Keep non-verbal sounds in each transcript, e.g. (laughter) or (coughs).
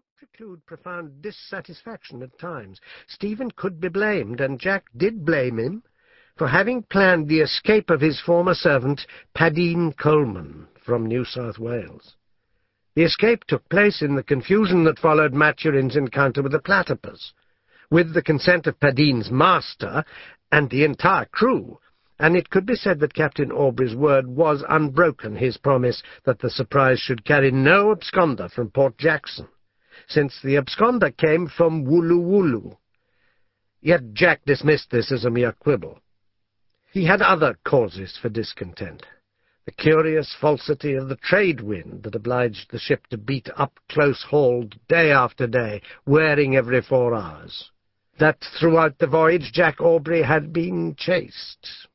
not preclude profound dissatisfaction at times. Stephen could be blamed, and Jack did blame him, for having planned the escape of his former servant, Padeen Colman, from New South Wales. The escape took place in the confusion that followed Maturin's encounter with the platypus, with the consent of Padeen's master and the entire crew, and it could be said that Captain Aubrey's word was unbroken, his promise that the surprise should carry no absconder from Port Jackson, since the absconder came from Wooloo Yet Jack dismissed this as a mere quibble. He had other causes for discontent. The curious falsity of the trade wind that obliged the ship to beat up close-hauled day after day, wearing every four hours. That throughout the voyage Jack Aubrey had been chaste.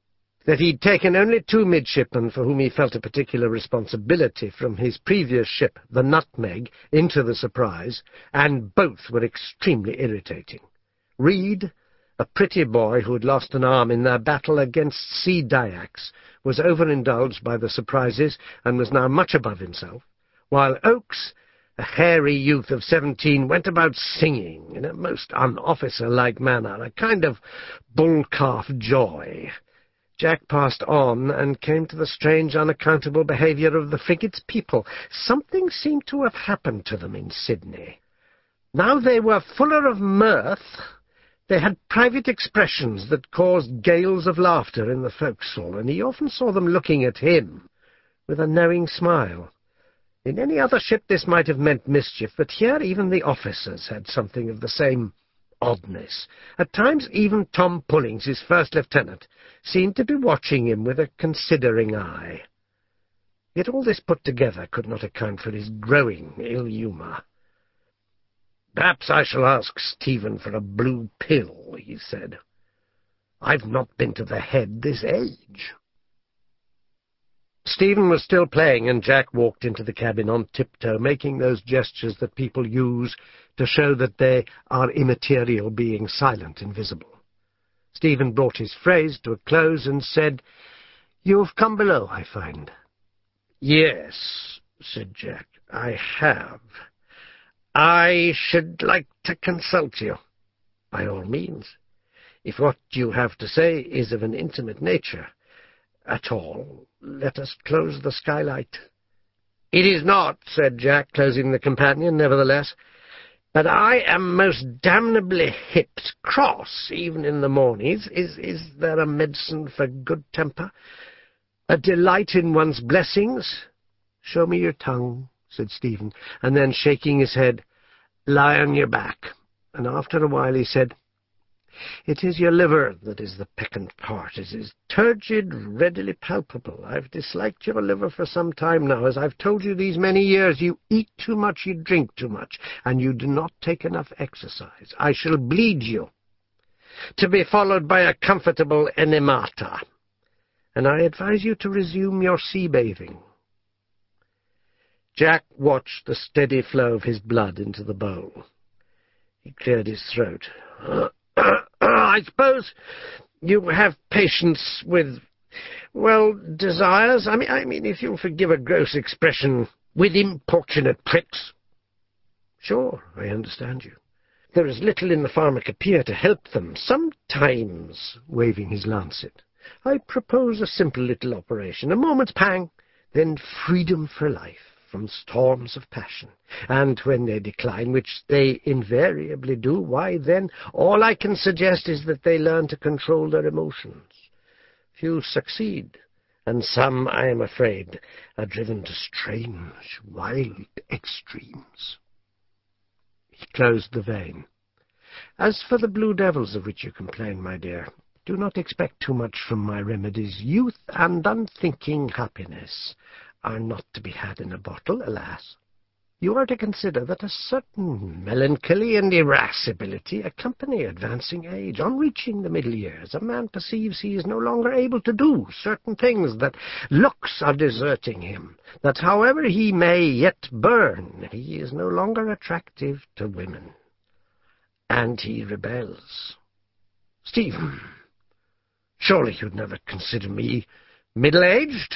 That he'd taken only two midshipmen for whom he felt a particular responsibility from his previous ship, the Nutmeg, into the Surprise, and both were extremely irritating. Reed a pretty boy who had lost an arm in their battle against sea Dyaks, was overindulged by the surprises and was now much above himself, while Oakes, a hairy youth of seventeen, went about singing in a most un-officer-like manner, a kind of bull-calf joy. Jack passed on and came to the strange, unaccountable behaviour of the frigate's people. Something seemed to have happened to them in Sydney. Now they were fuller of mirth, they had private expressions that caused gales of laughter in the forecastle, and he often saw them looking at him with a knowing smile. In any other ship this might have meant mischief, but here even the officers had something of the same oddness. At times even Tom Pullings, his first lieutenant, seemed to be watching him with a considering eye. Yet all this put together could not account for his growing ill-humour. Perhaps I shall ask Stephen for a blue pill, he said. I've not been to the head this age. Stephen was still playing, and Jack walked into the cabin on tiptoe, making those gestures that people use to show that they are immaterial, being silent invisible. Stephen brought his phrase to a close and said, You've come below, I find. Yes, said Jack, I have. I should like to consult you. By all means. If what you have to say is of an intimate nature at all, let us close the skylight. It is not, said Jack, closing the companion, nevertheless. But I am most damnably hips cross, even in the mornings. Is, is there a medicine for good temper? A delight in one's blessings? Show me your tongue, said Stephen, and then, shaking his head, lie on your back. And after a while he said, It is your liver that is the peccant part. It is turgid, readily palpable. I've disliked your liver for some time now. As I've told you these many years, you eat too much, you drink too much, and you do not take enough exercise. I shall bleed you, to be followed by a comfortable enemata, and I advise you to resume your sea bathing. Jack watched the steady flow of his blood into the bowl. He cleared his throat. (coughs) I suppose you have patience with, well, desires? I mean, I mean, if you'll forgive a gross expression, with importunate pricks. Sure, I understand you. There is little in the pharmacopoeia to help them. Sometimes, waving his lancet, I propose a simple little operation, a moment's pang, then freedom for life from storms of passion, and when they decline, which they invariably do, why, then, all I can suggest is that they learn to control their emotions. Few succeed, and some, I am afraid, are driven to strange, wild extremes. He closed the vein. As for the blue devils of which you complain, my dear, do not expect too much from my remedies. Youth and unthinking happiness are not to be had in a bottle, alas. You are to consider that a certain melancholy and irascibility accompany advancing age. On reaching the middle years, a man perceives he is no longer able to do certain things, that looks are deserting him, that however he may yet burn, he is no longer attractive to women. And he rebels. Stephen, surely you'd never consider me middle-aged?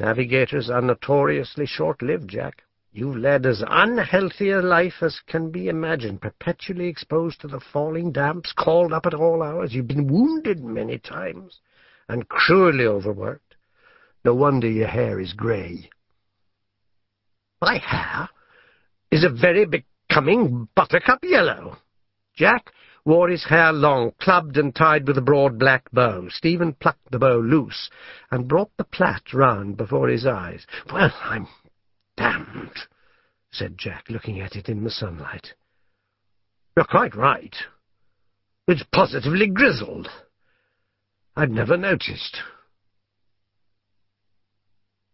Navigators are notoriously short-lived, Jack. You've led as unhealthy a life as can be imagined, perpetually exposed to the falling damps, called up at all hours. You've been wounded many times, and cruelly overworked. No wonder your hair is grey. My hair is a very becoming buttercup yellow. Jack wore his hair long, clubbed and tied with a broad black bow. Stephen plucked the bow loose and brought the plait round before his eyes. Well, I'm damned, said Jack, looking at it in the sunlight. You're quite right. It's positively grizzled. I'd never noticed.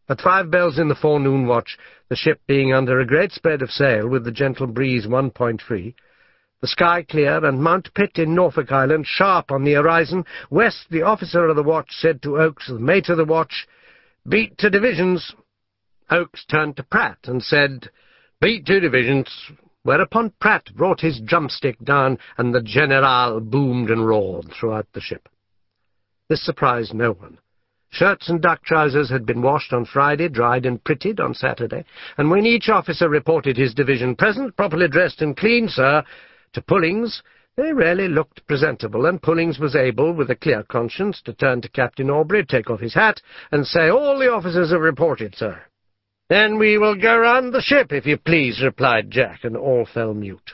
At five bells in the forenoon watch, the ship being under a great spread of sail, with the gentle breeze one point free, the sky clear, and Mount Pitt in Norfolk Island sharp on the horizon, West the officer of the watch said to Oakes, the mate of the watch, Beat to divisions. Oakes turned to Pratt and said, Beat to divisions, whereupon Pratt brought his drumstick down, and the General boomed and roared throughout the ship. This surprised no one. Shirts and duck trousers had been washed on Friday, dried and prettied on Saturday, and when each officer reported his division present, properly dressed and clean, sir, to Pullings, they rarely looked presentable, and Pullings was able, with a clear conscience, to turn to Captain Aubrey, take off his hat, and say, All the officers have reported, sir. Then we will go round the ship, if you please, replied Jack, and all fell mute.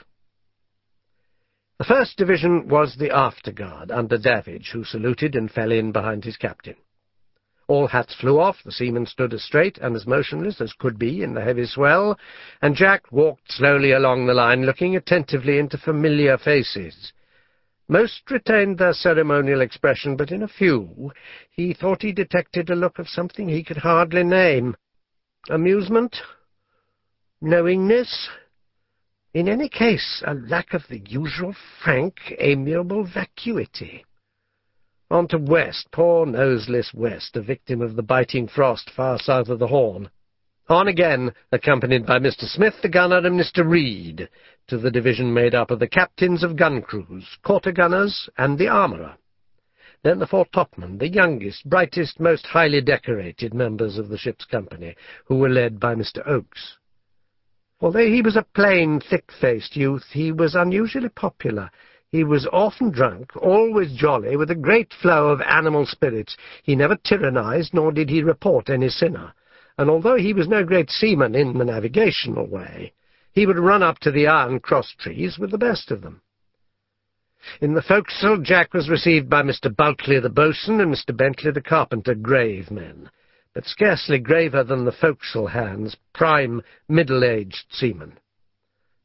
The first division was the afterguard, under Davidge, who saluted and fell in behind his captain. All hats flew off, the seamen stood as straight and as motionless as could be in the heavy swell, and Jack walked slowly along the line, looking attentively into familiar faces. Most retained their ceremonial expression, but in a few he thought he detected a look of something he could hardly name. Amusement? Knowingness? In any case, a lack of the usual frank, amiable vacuity. On to West, poor noseless West, a victim of the biting frost far south of the Horn. On again, accompanied by Mr. Smith the gunner and Mr. Reed, to the division made up of the captains of gun crews, quarter gunners, and the armourer. Then the fore topmen, the youngest, brightest, most highly decorated members of the ship's company, who were led by Mr. Oakes. Although he was a plain, thick-faced youth, he was unusually popular, he was often drunk, always jolly, with a great flow of animal spirits. He never tyrannized, nor did he report any sinner. And although he was no great seaman in the navigational way, he would run up to the iron cross-trees with the best of them. In the forecastle, Jack was received by Mr. Bulkeley the boatswain and Mr. Bentley the carpenter, grave men, but scarcely graver than the forecastle hands, prime, middle-aged seamen.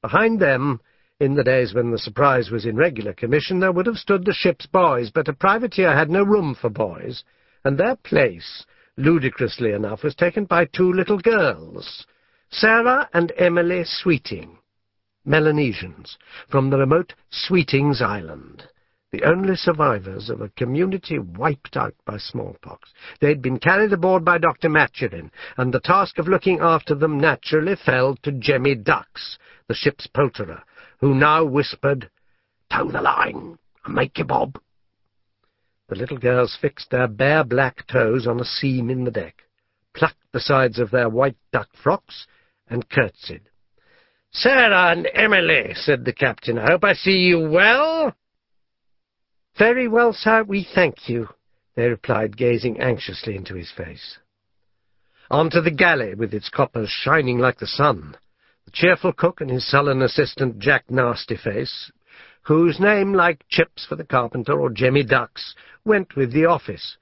Behind them in the days when the Surprise was in regular commission, there would have stood the ship's boys, but a privateer had no room for boys, and their place, ludicrously enough, was taken by two little girls, Sarah and Emily Sweeting, Melanesians, from the remote Sweetings Island, the only survivors of a community wiped out by smallpox. They had been carried aboard by Dr. Maturin, and the task of looking after them naturally fell to Jemmy Ducks, the ship's poulterer, who now whispered, Toe the line, and make your bob. The little girls fixed their bare black toes on a seam in the deck, plucked the sides of their white duck frocks, and curtsied. Sarah and Emily, said the captain, I hope I see you well? Very well, sir, we thank you, they replied, gazing anxiously into his face. On to the galley, with its coppers shining like the sun the cheerful cook and his sullen assistant Jack Nastyface, whose name, like Chips for the carpenter or Jemmy Ducks, went with the office.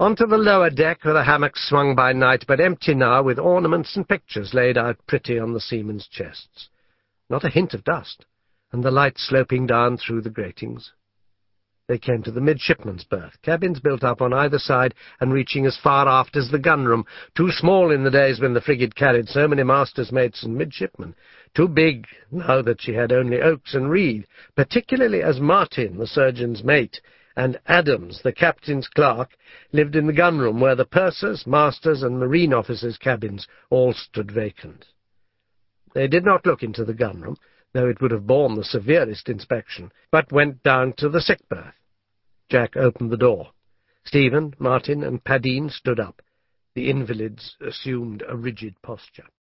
Onto the lower deck where the hammocks swung by night, but empty now, with ornaments and pictures laid out pretty on the seamen's chests. Not a hint of dust, and the light sloping down through the gratings. They came to the midshipman's berth, cabins built up on either side and reaching as far aft as the gunroom, too small in the days when the frigate carried so many masters, mates, and midshipmen, too big now that she had only Oakes and Reed, particularly as Martin, the surgeon's mate, and Adams, the captain's clerk, lived in the gunroom where the pursers, masters, and marine officers' cabins all stood vacant. They did not look into the gunroom, though it would have borne the severest inspection, but went down to the sick berth. Jack opened the door. Stephen, Martin, and Padeen stood up. The invalids assumed a rigid posture.